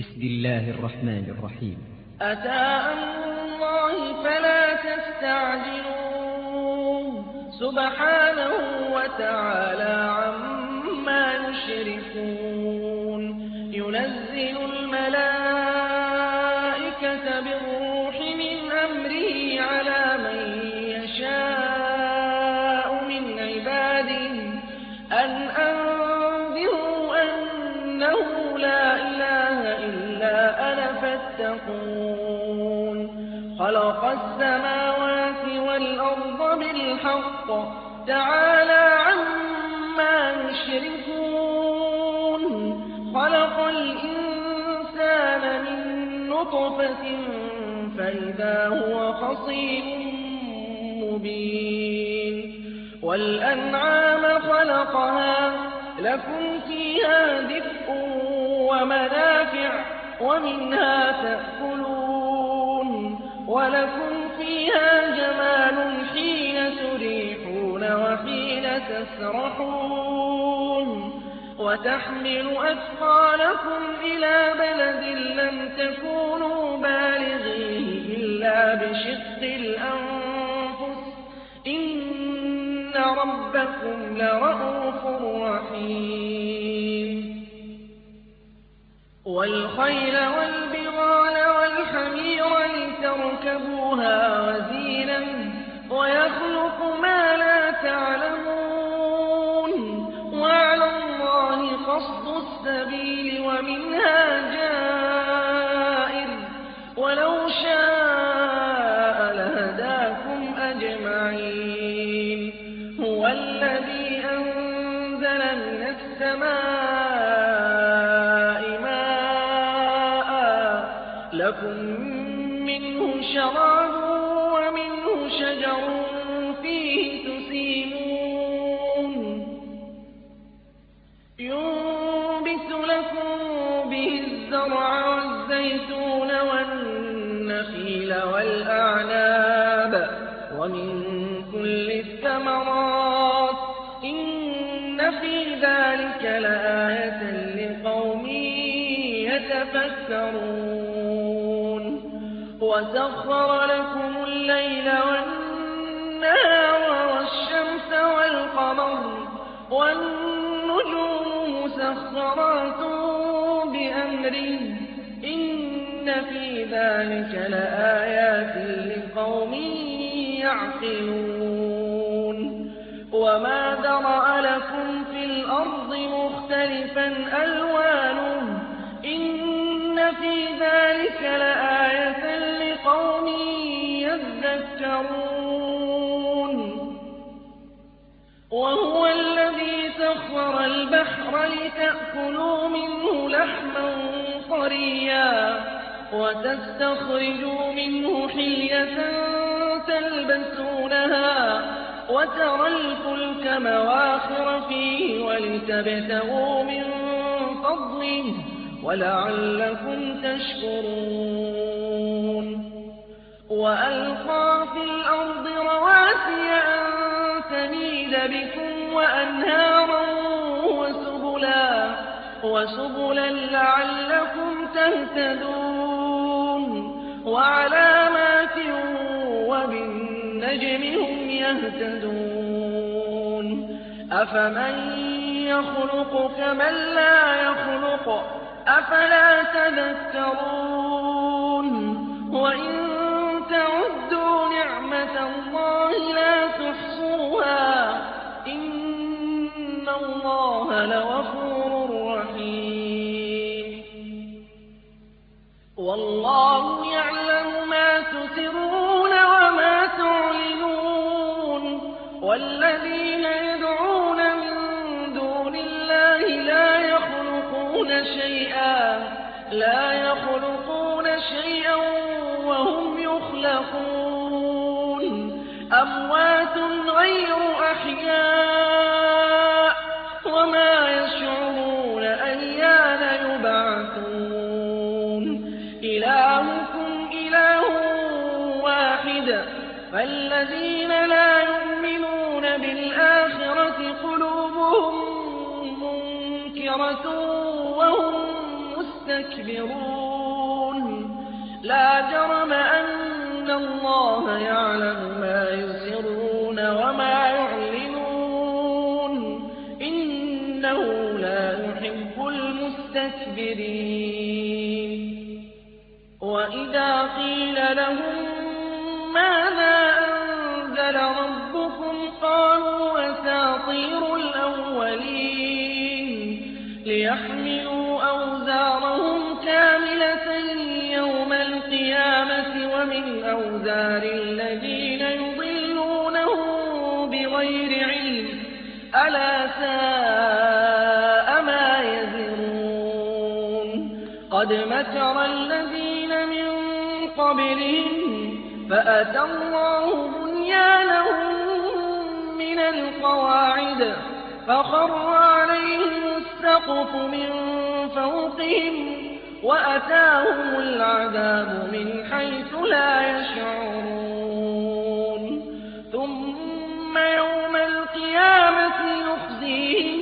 بسم الله الرحمن الرحيم. أتى أمر الله فلا تستعجلوه. سبحانه وتعالى عما يشركون. ينزل الملائكة بالحق تعالى عما يشركون. خلق الإنسان من نطفة فإذا هو خصيم مبين. والأنعام خلقها لكم فيها دفء ومنافع ومنها تأكلون. ولكم فيها جمال وحين تسرحون وتحمل أثقالكم إلى بلد لم تكونوا بالغيه إلا بشق الأنفس. إن ربكم لرءوف رحيم. والخيل والبغال والحمير لتركبوها وزينا ويخلق ما لا تعلمون وعلى الله قصد السبيل ومنها جائر ومن كل الثمرات إن في ذلك لآية لقوم يتفكرون. وسخر لكم الليل والنهار والشمس والقمر والنجوم مسخرات بأمره. إن في ذلك لآيات لقوم يعقلون. وما ذرأ لكم في الأرض مختلفا ألوانه إن في ذلك لآية لقوم يذكرون. وهو الذي سخر البحر لتأكلوا منه لحما طريا وتستخرجوا منه حلية تلبسونها وترى الفلك مواخر فيه ولتبتغوا من فضله ولعلكم تشكرون. وألقى في الأرض رواسي أن تميد بكم وأنهارا وسبلا وسبلا لعلكم تهتدون. وعلامات وبالنجم هم يهتدون. أفمن يخلق كمن لا يخلق؟ أفلا تذكرون؟ وإن تعدوا نعمة الله لا تحصوها. إن الله لغفور فالذين لا يؤمنون بالآخرة قلوبهم منكرة وهم مُسْتَكْبِرُونَ. لَا جَرَمَ أَنَّ اللَّهَ يَعْلَمُ لِيَحْمِلُوا أَوْزَارَهُمْ كَامِلَةً يَوْمَ الْقِيَامَةِ وَمِنْ أَوْزَارِ الَّذِينَ يُضِلُّونَهُم بِغَيْرِ عِلْمٍ ۗ. أَلَا سَاءَ مَا يَزِرُونَ. قَدْ مَكَرَ الَّذِينَ مِن قَبْلِهِمْ فَأَتَى اللَّهُ بُنْيَانَهُم مِّنَ الْقَوَاعِدِ فَخَرَّ عَلَيْهِمُ السَّقْفُ مِن فَوْقِهِمْ وَأَتَاهُمُ الْعَذَابُ مِنْ حَيْثُ لَا يَشْعُرُونَ. ثُمَّ يَوْمَ الْقِيَامَةِ يُخْزِيهِمْ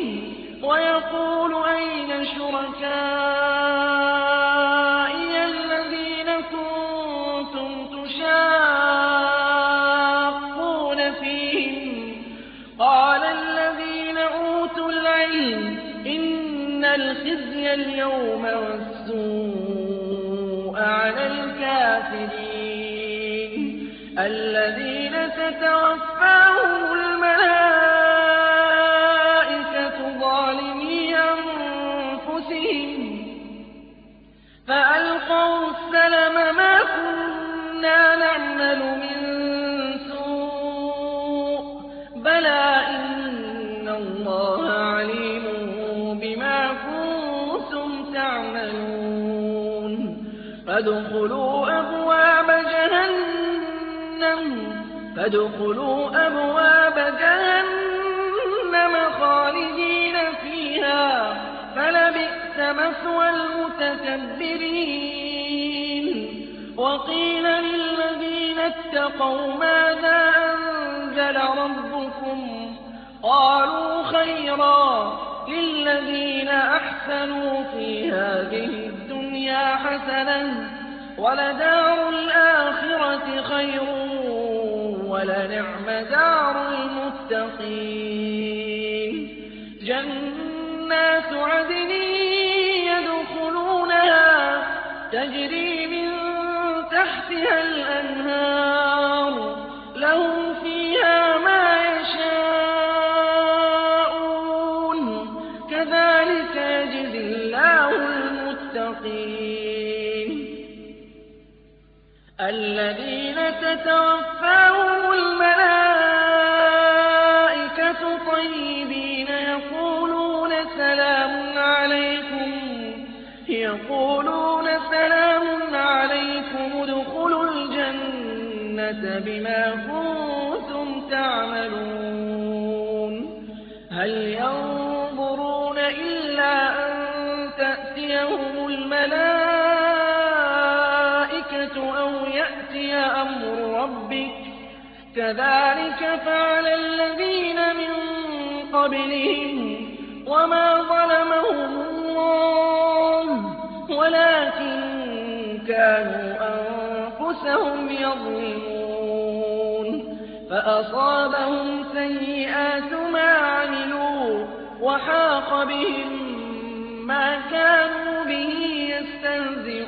وَيَقُولُ أَيْنَ شُرَكَائِيَ فَادْخُلُوا أَبْوَابَ جَهَنَّمَ خَالِدِينَ فِيهَا ۖ فَلَبِئْسَ مَثْوَى الْمُتَكَبِّرِينَ. وَقِيلَ لِلَّذِينَ اتَّقَوْا مَاذَا أَنزَلَ رَبُّكُمْ ۚ؟ قَالُوا خَيْرًا ۗ لِّلَّذِينَ أَحْسَنُوا فِي هَٰذِهِ الدُّنْيَا حَسَنَةٌ ۚ وَلَدَارُ الْآخِرَةِ خَيْرٌ ۚ وَلَنِعْمَ دَارُ الْمُتَّقِينَ. جَنَّاتُ عَدْنٍ يَدْخُلُونَهَا تَجْرِي مِن تَحْتِهَا الْأَنْهَارُ ۖ الَّذِينَ تَتَوَفَّاهُمُ الْمَلَائِكَةُ طَيِّبِينَ يَقُولُونَ كَذَٰلِكَ فَعَلَ الَّذِينَ مِن قَبْلِهِمْ ۚ وَمَا ظَلَمَهُمُ اللَّهُ وَلَٰكِن كَانُوا أَنفُسَهُمْ يَظْلِمُونَ. فَأَصَابَهُمْ سَيِّئَاتُ مَا عَمِلُوا وَحَاقَ بِهِم مَّا كَانُوا بِهِ يَسْتَهْزِئُونَ.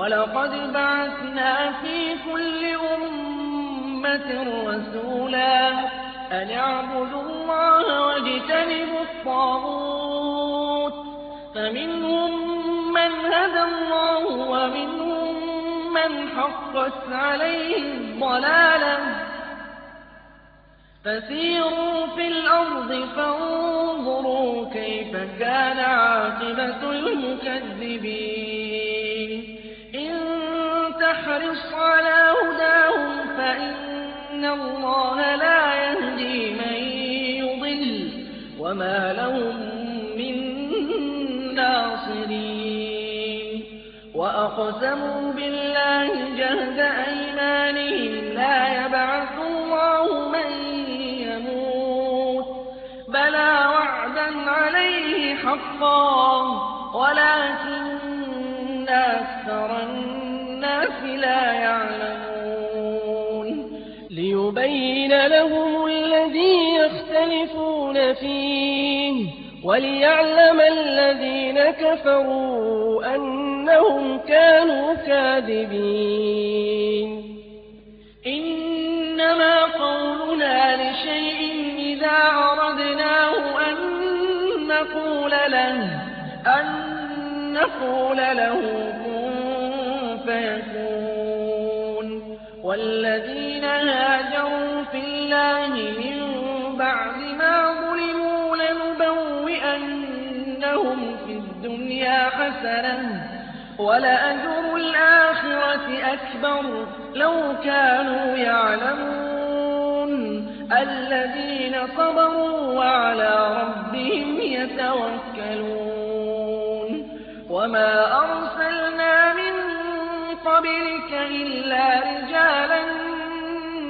وَلَقَدْ بَعَثْنَا فِي كُلِّ أُمَّةٍ رَّسُولًا أَنِ اعْبُدُوا اللَّهَ وَاجْتَنِبُوا الطَّاغُوتَ ۖ. فَمِنْهُم مَّنْ هَدَى اللَّهُ وَمِنْهُم مَّنْ حَقَّتْ عَلَيْهِ الضَّلَالَةُ ۚ. فسيروا في الأرض فانظروا كيف كان عاقبة المكذبين. على هداهم فإن الله لا يهدي من يضل وما لهم من ناصرين. وأقسموا بالله جهد أيمانهم لا يبعث الله من بَلَىٰ وَعْدًا عَلَيْهِ حَقًّا وَلَٰكِنَّ أَكْثَرَ لَهُمُ الَّذِي يَخْتَلِفُونَ فِيهِ وَلِيَعْلَمَ الَّذِينَ كَفَرُوا أَنَّهُمْ كَانُوا كَاذِبِينَ. إِنَّمَا قَوْلُنَا لِشَيْءٍ إِذَا أَرَدْنَاهُ أَن نَّقُولَ لَهُ أَن نقول له كُن فَيَكُونُ. وَالَّذِينَ هَاجَرُوا فِي اللَّهِ مِن بَعْدِ مَا ظُلِمُوا لَنُبَوِّئَنَّهُمْ فِي الدُّنْيَا حَسَنَةً وَلَأَجْرُ الْآخِرَةِ أَكْبَرُ لَوْ كَانُوا يَعْلَمُونَ الَّذِينَ صَبَرُوا وَعَلَىٰ رَبِّهِمْ يَتَوَكَّلُونَ وَمَا أَرْسَلْنَا مِن قَبْلِكَ إِلَّا رِجَالًا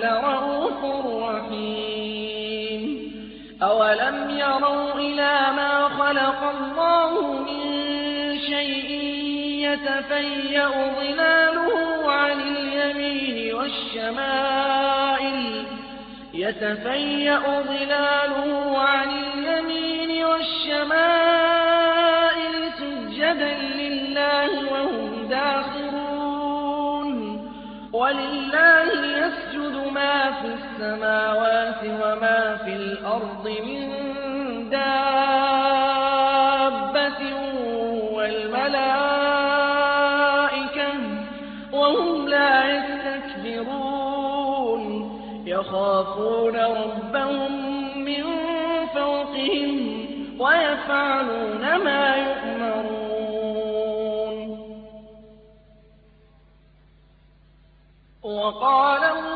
لَرَءُوفٌ رَّحِيمٌ. أَوَلَمْ يَرَوْا إِلَىٰ مَا خَلَقَ اللَّهُ مِن شَيْءٍ يَتَفَيَّأُ ظِلَالُهُ عَنِ الْيَمِينِ وَالشَّمَائِلِ؟ يَتَفَيَّأُ ظِلَالُهُ عَنِ الْيَمِينِ وَالشَّمَائِلِ سُجَّدًا لِّلَّهِ وَهُمْ دَاخِرُونَ. وَلِلَّهِ مَا فِي السَّمَاوَاتِ وَمَا فِي الْأَرْضِ مِن دَابَّةٍ وَالْمَلَائِكَةُ وَهُمْ لَا يَسْتَكْبِرُونَ. يَخَافُونَ رَبَّهُم مِّن فَوْقِهِمْ وَيَفْعَلُونَ مَا يُؤْمَرُونَ. وَقَالَ اللَّهُ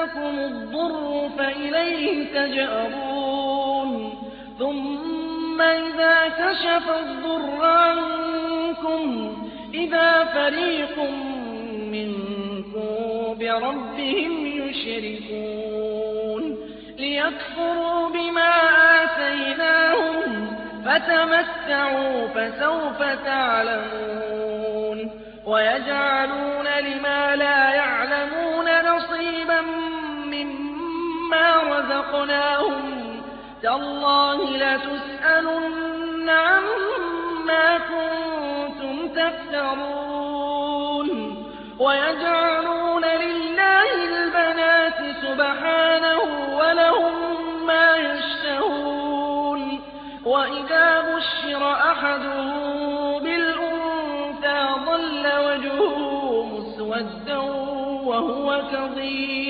مَسَّكُمُ الضُّرُّ فَإِلَيْهِ تَجْأَرُونَ. ثُمَّ إِذَا كَشَفَ الضُّرَّ عَنكُمْ إِذَا فَرِيقٌ مِّنكُم بِرَبِّهِمْ يُشْرِكُونَ. لِيَكْفُرُوا بِمَا آتَيْنَاهُمْ فَتَمَتَّعُوا فَسَوْفَ تَعْلَمُونَ. وَيَجْعَلُونَ لِمَا لَا يَعْلَمُونَ رَزَقْنَاهُمْ تَاللَّهِ لَتُسْأَلُنَّ عَمَّا كُنتُمْ تَفْتَرُونَ. وَيَجْعَلُونَ لِلَّهِ الْبَنَاتِ سُبْحَانَهُ وَلَهُم مَّا يَشْتَهُونَ. وَإِذَا بُشِّرَ أَحَدُهُم بِالْأُنثَىٰ ظَلَّ وَجْهُهُ مُسْوَدًّا وَهُوَ كَظِيمٌ.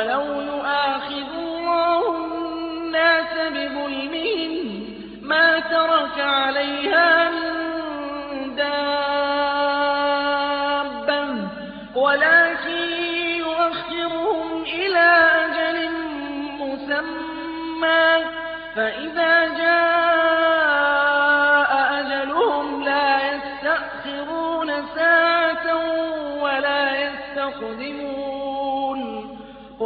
وَلَوْ يُؤَاخِذُ اللَّهُ النَّاسَ بِظُلْمِهِم مَّا تَرَكَ عَلَيْهَا مِن دَابَّةٍ وَلَٰكِن يُؤَخِّرُهُمْ إِلَىٰ أَجَلٍ مُّسَمًّى ۖ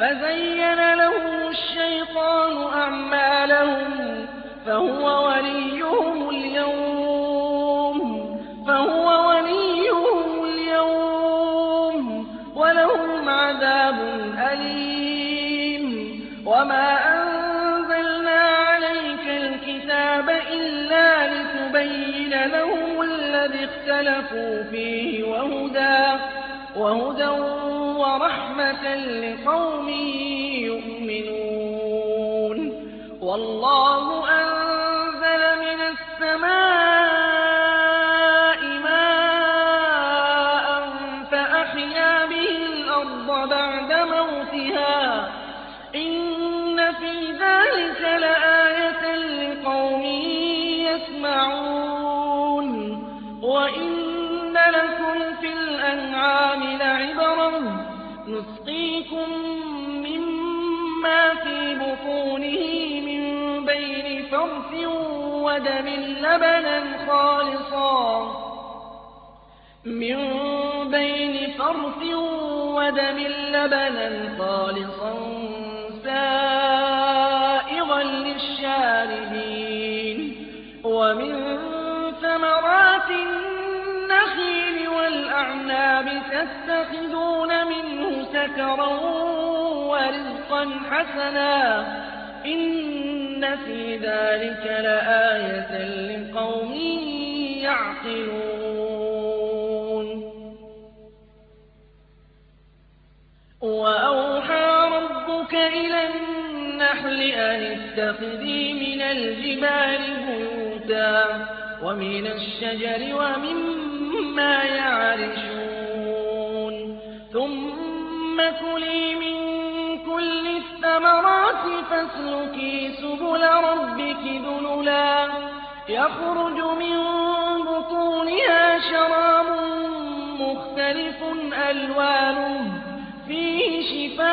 فَزَيَّنَ لَهُمُ الشَّيْطَانُ أَعْمَالَهُمْ فَهُوَ وَلِيُّهُمُ الْيَوْمَ وَلَهُمْ عَذَابٌ أَلِيمٌ. وَمَا أَنزَلْنَا عَلَيْكَ الْكِتَابَ إِلَّا لِتُبَيِّنَ لَهُمُ الَّذِي اخْتَلَفُوا فِيهِ وَهُدًى وَرَحْمَةً لِّقَوْمٍ يُؤْمِنُونَ. وَاللَّهُ أَنزَلَ مِنَ السَّمَاءِ وَدَمٍ لَّبَنًا خَالِصًا سَائِغًا لِّلشَّارِبِينَ. وَمِن ثَمَرَاتِ النَّخِيلِ وَالْأَعْنَابِ تَتَّخِذُونَ مِنْهُ سَكَرًا وَرِزْقًا حَسَنًا ۗ. إِنَّ فِي ذَٰلِكَ لَآيَةً لِّقَوْمٍ يَعْقِلُونَ. وَأَوْحَىٰ رَبُّكَ إِلَى النَّحْلِ أَنِ اتَّخِذِي مِنَ الْجِبَالِ بُيُوتًا وَمِنَ الشَّجَرِ وَمِمَّا يَعْرِشُونَ. ثُمَّ كُلِي مِن كُلِّ الثَّمَرَاتِ فَاسْلُكِي سُبُلَ رَبِّكِ ذُلُلًا ۚ. يَخْرُجُ مِن بُطُونِهَا شَرَابٌ مُّخْتَلِفٌ أَلْوَانُهُ. فِيهِ شِفَاءٌ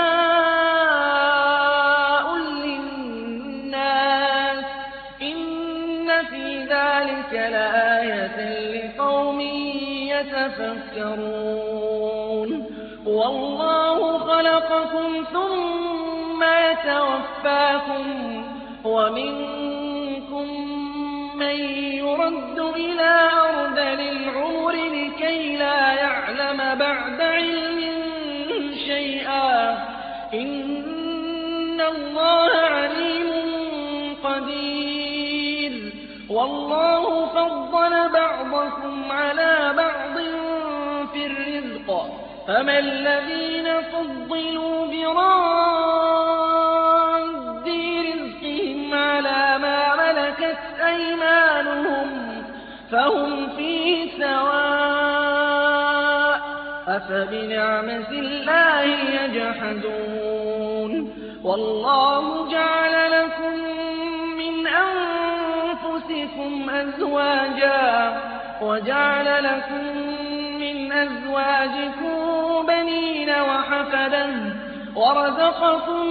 لِّلنَّاسِ ۗ. إِنَّ فِي ذَٰلِكَ لَآيَةً لِّقَوْمٍ يَتَفَكَّرُونَ. وَاللَّهُ خَلَقَكُمْ ثُمَّ يَتَوَفَّاكُمْ ۚ وَمِنكُم مَّن يُرَدُّ إِلَىٰ أَرْذَلِ الْعُمُرِ لِكَيْ لَا يَعْلَمَ بَعْدَ عِلْمٍ شَيْئًا ۚ. إِنَّ اللَّهَ عَلِيمٌ قَدِيرٌ. وَاللَّهُ فَضَّلَ بَعْضَكُمْ عَلَىٰ بَعْضٍ. فَمَا الَّذِينَ فُضِّلُوا بِرَادِّي رِزْقِهِمْ عَلَىٰ مَا مَلَكَتْ أَيْمَانُهُمْ فَهُمْ فِيهِ سَوَاءٌ ۚ أَفَبِنِعْمَةِ اللَّهِ يَجْحَدُونَ وَاللَّهُ جَعَلَ لَكُم أنفسكم أزواجا وجعل لكم من أزواجكم بنين وحفدا ورزقكم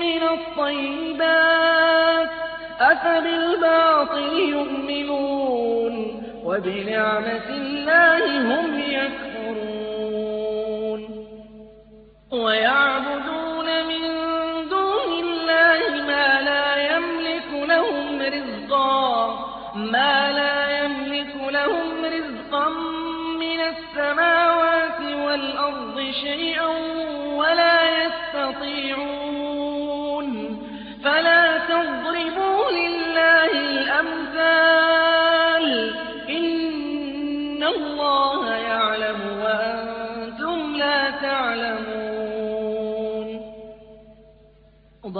من الطيبات أفبالباطل يؤمنون وبنعمة الله هم يكفرون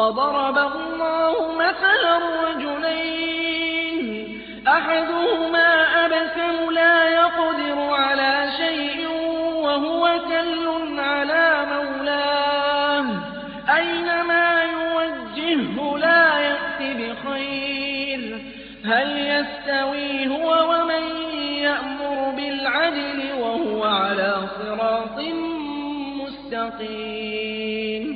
وضرب الله مثلا رجلين أحدهما أبكم لا يقدر على شيء وهو كل على مولاه. أينما يوجهه لا يأت بخير. هل يستوي هو ومن يأمر بالعدل وهو على صراط مستقيم؟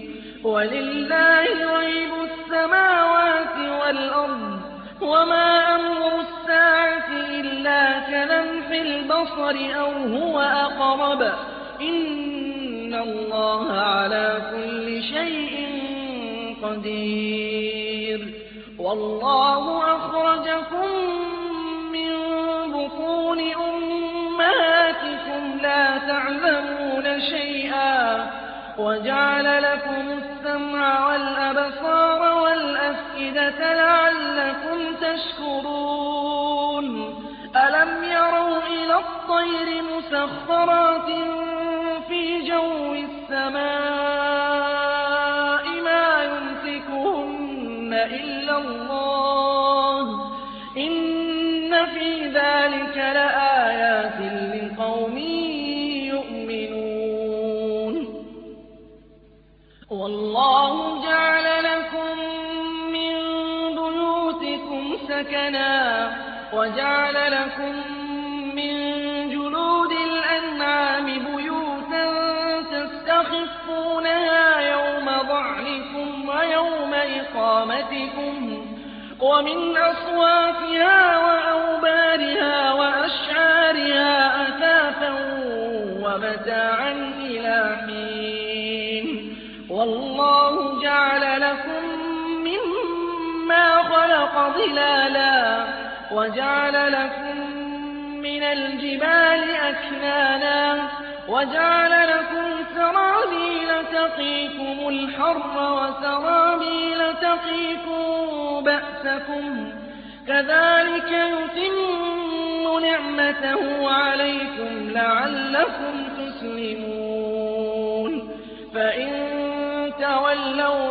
ولله غيب السماوات والأرض وما أمر الساعة إلا كلمح البصر أو هو أقرب. إن الله على كل شيء قدير. والله أخرجكم من بطون أمهاتكم لا تعلمون شيئا. وجعل لكم السمع والأبصار والأفئدة لعلكم تشكرون. ألم يروا إلى الطير مسخرات في جو السماء سكنا وجعل لكم من جلود الأنعام بيوتا تستخفونها يوم ضعنكم ويوم إقامتكم ومن أصوافها وأوبارها وأشعارها أثاثا ومتاعا إلى حين. والله خلق ظلالا وجعل لكم من الجبال أكنانا وجعل لكم سرابيل تقيكم الحر وسرابيل تقيكم بأسكم كذلك يتم نعمته عليكم لعلكم تسلمون فإن تولوا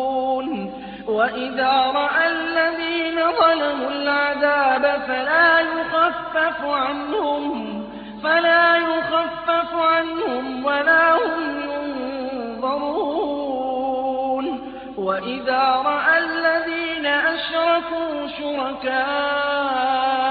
وإذا رأى الذين ظلموا العذاب فلا يخفف عنهم فلا يخفف عنهم ولا هم ينظرون. وإذا رأى الذين أشركوا شركاءهم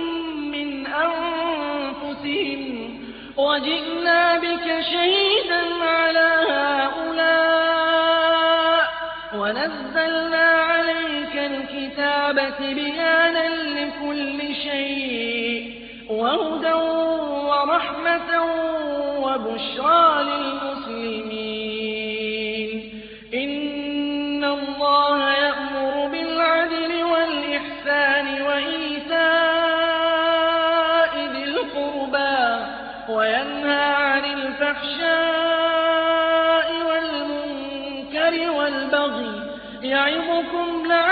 وجئنا بك شهيدا على هؤلاء ونزلنا عليك الكتاب تبيانا لكل شيء وهدى ورحمة وبشرى للمسلمين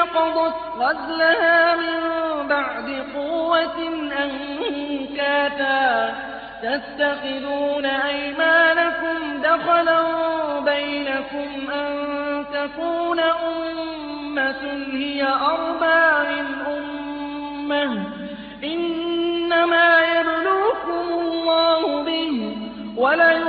نقضت غزلها من بعد قوة أنكاتا. تتخذون أيمانكم دخلا بينكم أن تكون أمة هي أربى من أمة. إنما يبلوكم الله به وليبينن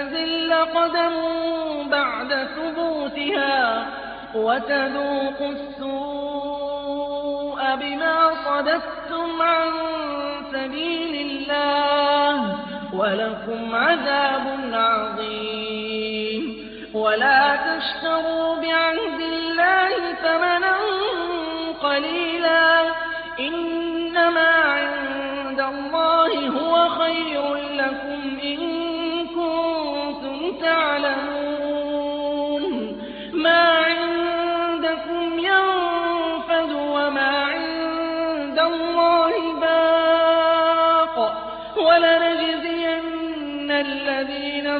فتزل قدم بعد ثبوتها وتذوقوا السوء بما صددتم عن سبيل الله ولكم عذاب عظيم. ولا تشتروا بعهد الله ثمنا قليلا. إنما عند الله هو خير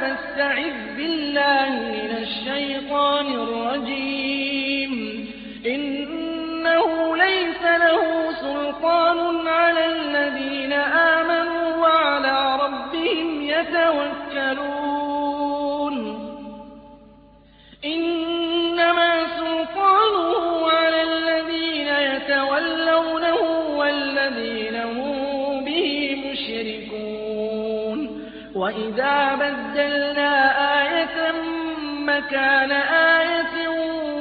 فاستعذ بالله من الشيطان الرجيم. بدلنا آية مكان آية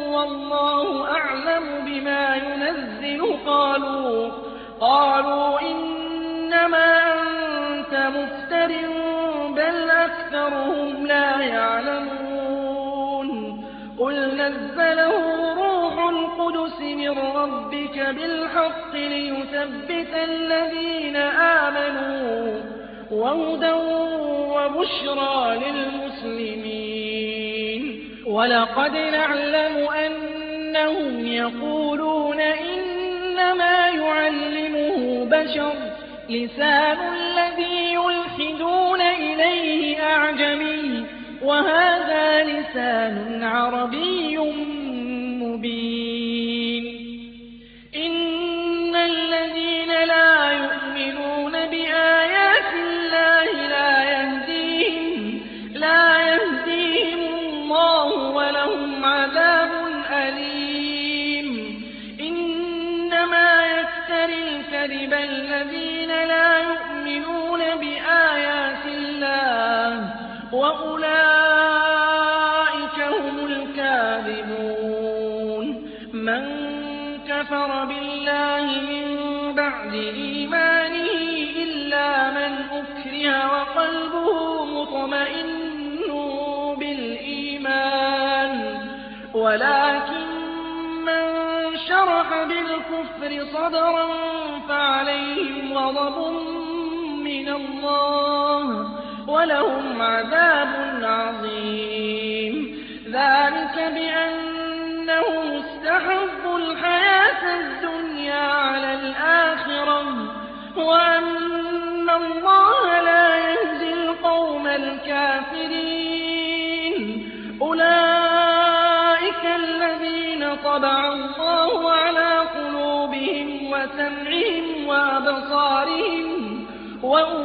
والله أعلم بما ينزل. قالوا قالوا إنما أنت مفتر بل أكثرهم لا يعلمون. قل نزله روح القدس من ربك بالحق ليثبت الذين آمنوا. وهدى وبشرى للمسلمين. ولقد نعلم أنهم يقولون إنما يعلمه بشر لسان الذي يلحدون إليه أعجمي. وهذا لسان عربي بالكفر صدرا فعليهم غضب من الله ولهم عذاب عظيم. ذلك بأنهم استحبوا الحياة الدنيا على الآخرة وأن الله لا يهدي القوم الكافرين. أولئك الذين طبع one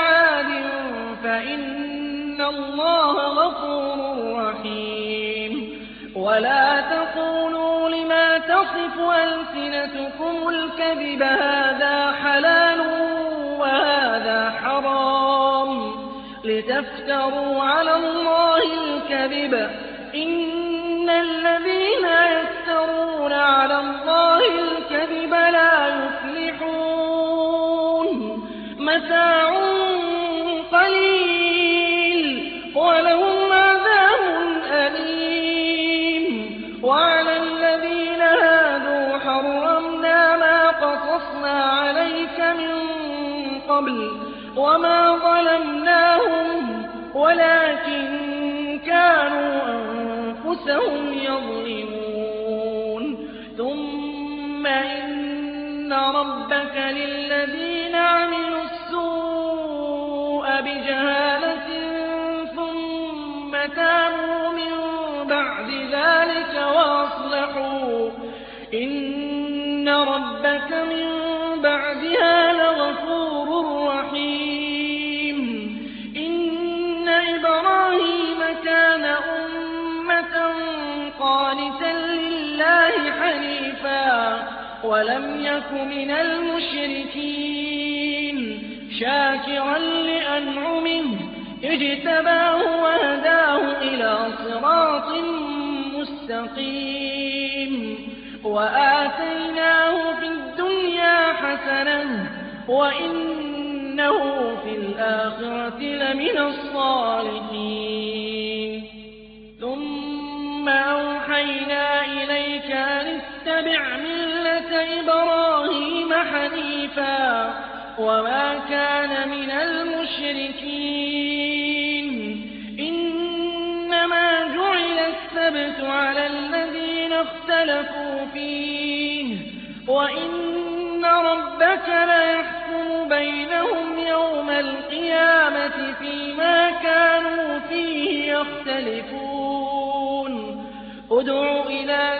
الله غفور رحيم. ولا تقولوا لما تصف ألسنتكم الكذب هذا حلال وهذا حرام. لتفتروا على الله الكذب. إن الذين يفترون على الله الكذب لا يفلحون. وما ظلمناهم ولكن كانوا أنفسهم يظلمون ثم إن ربك للذين عملوا السوء بجهالة ثم تابوا من بعد ذلك وأصلحوا إن ربك ولم يك من المشركين شاكرا لأنعمه اجتباه وهداه إلى صراط مستقيم وآتيناه في الدنيا حسنة وإنه في الآخرة لمن الصالحين ثم أوحينا إليك أن إبراهيم حنيفا وما كان من المشركين. إنما جعل السبت على الذين اختلفوا فيه. وإن ربك ليحكم بينهم يوم القيامة فيما كانوا فيه يختلفون. ادع إلى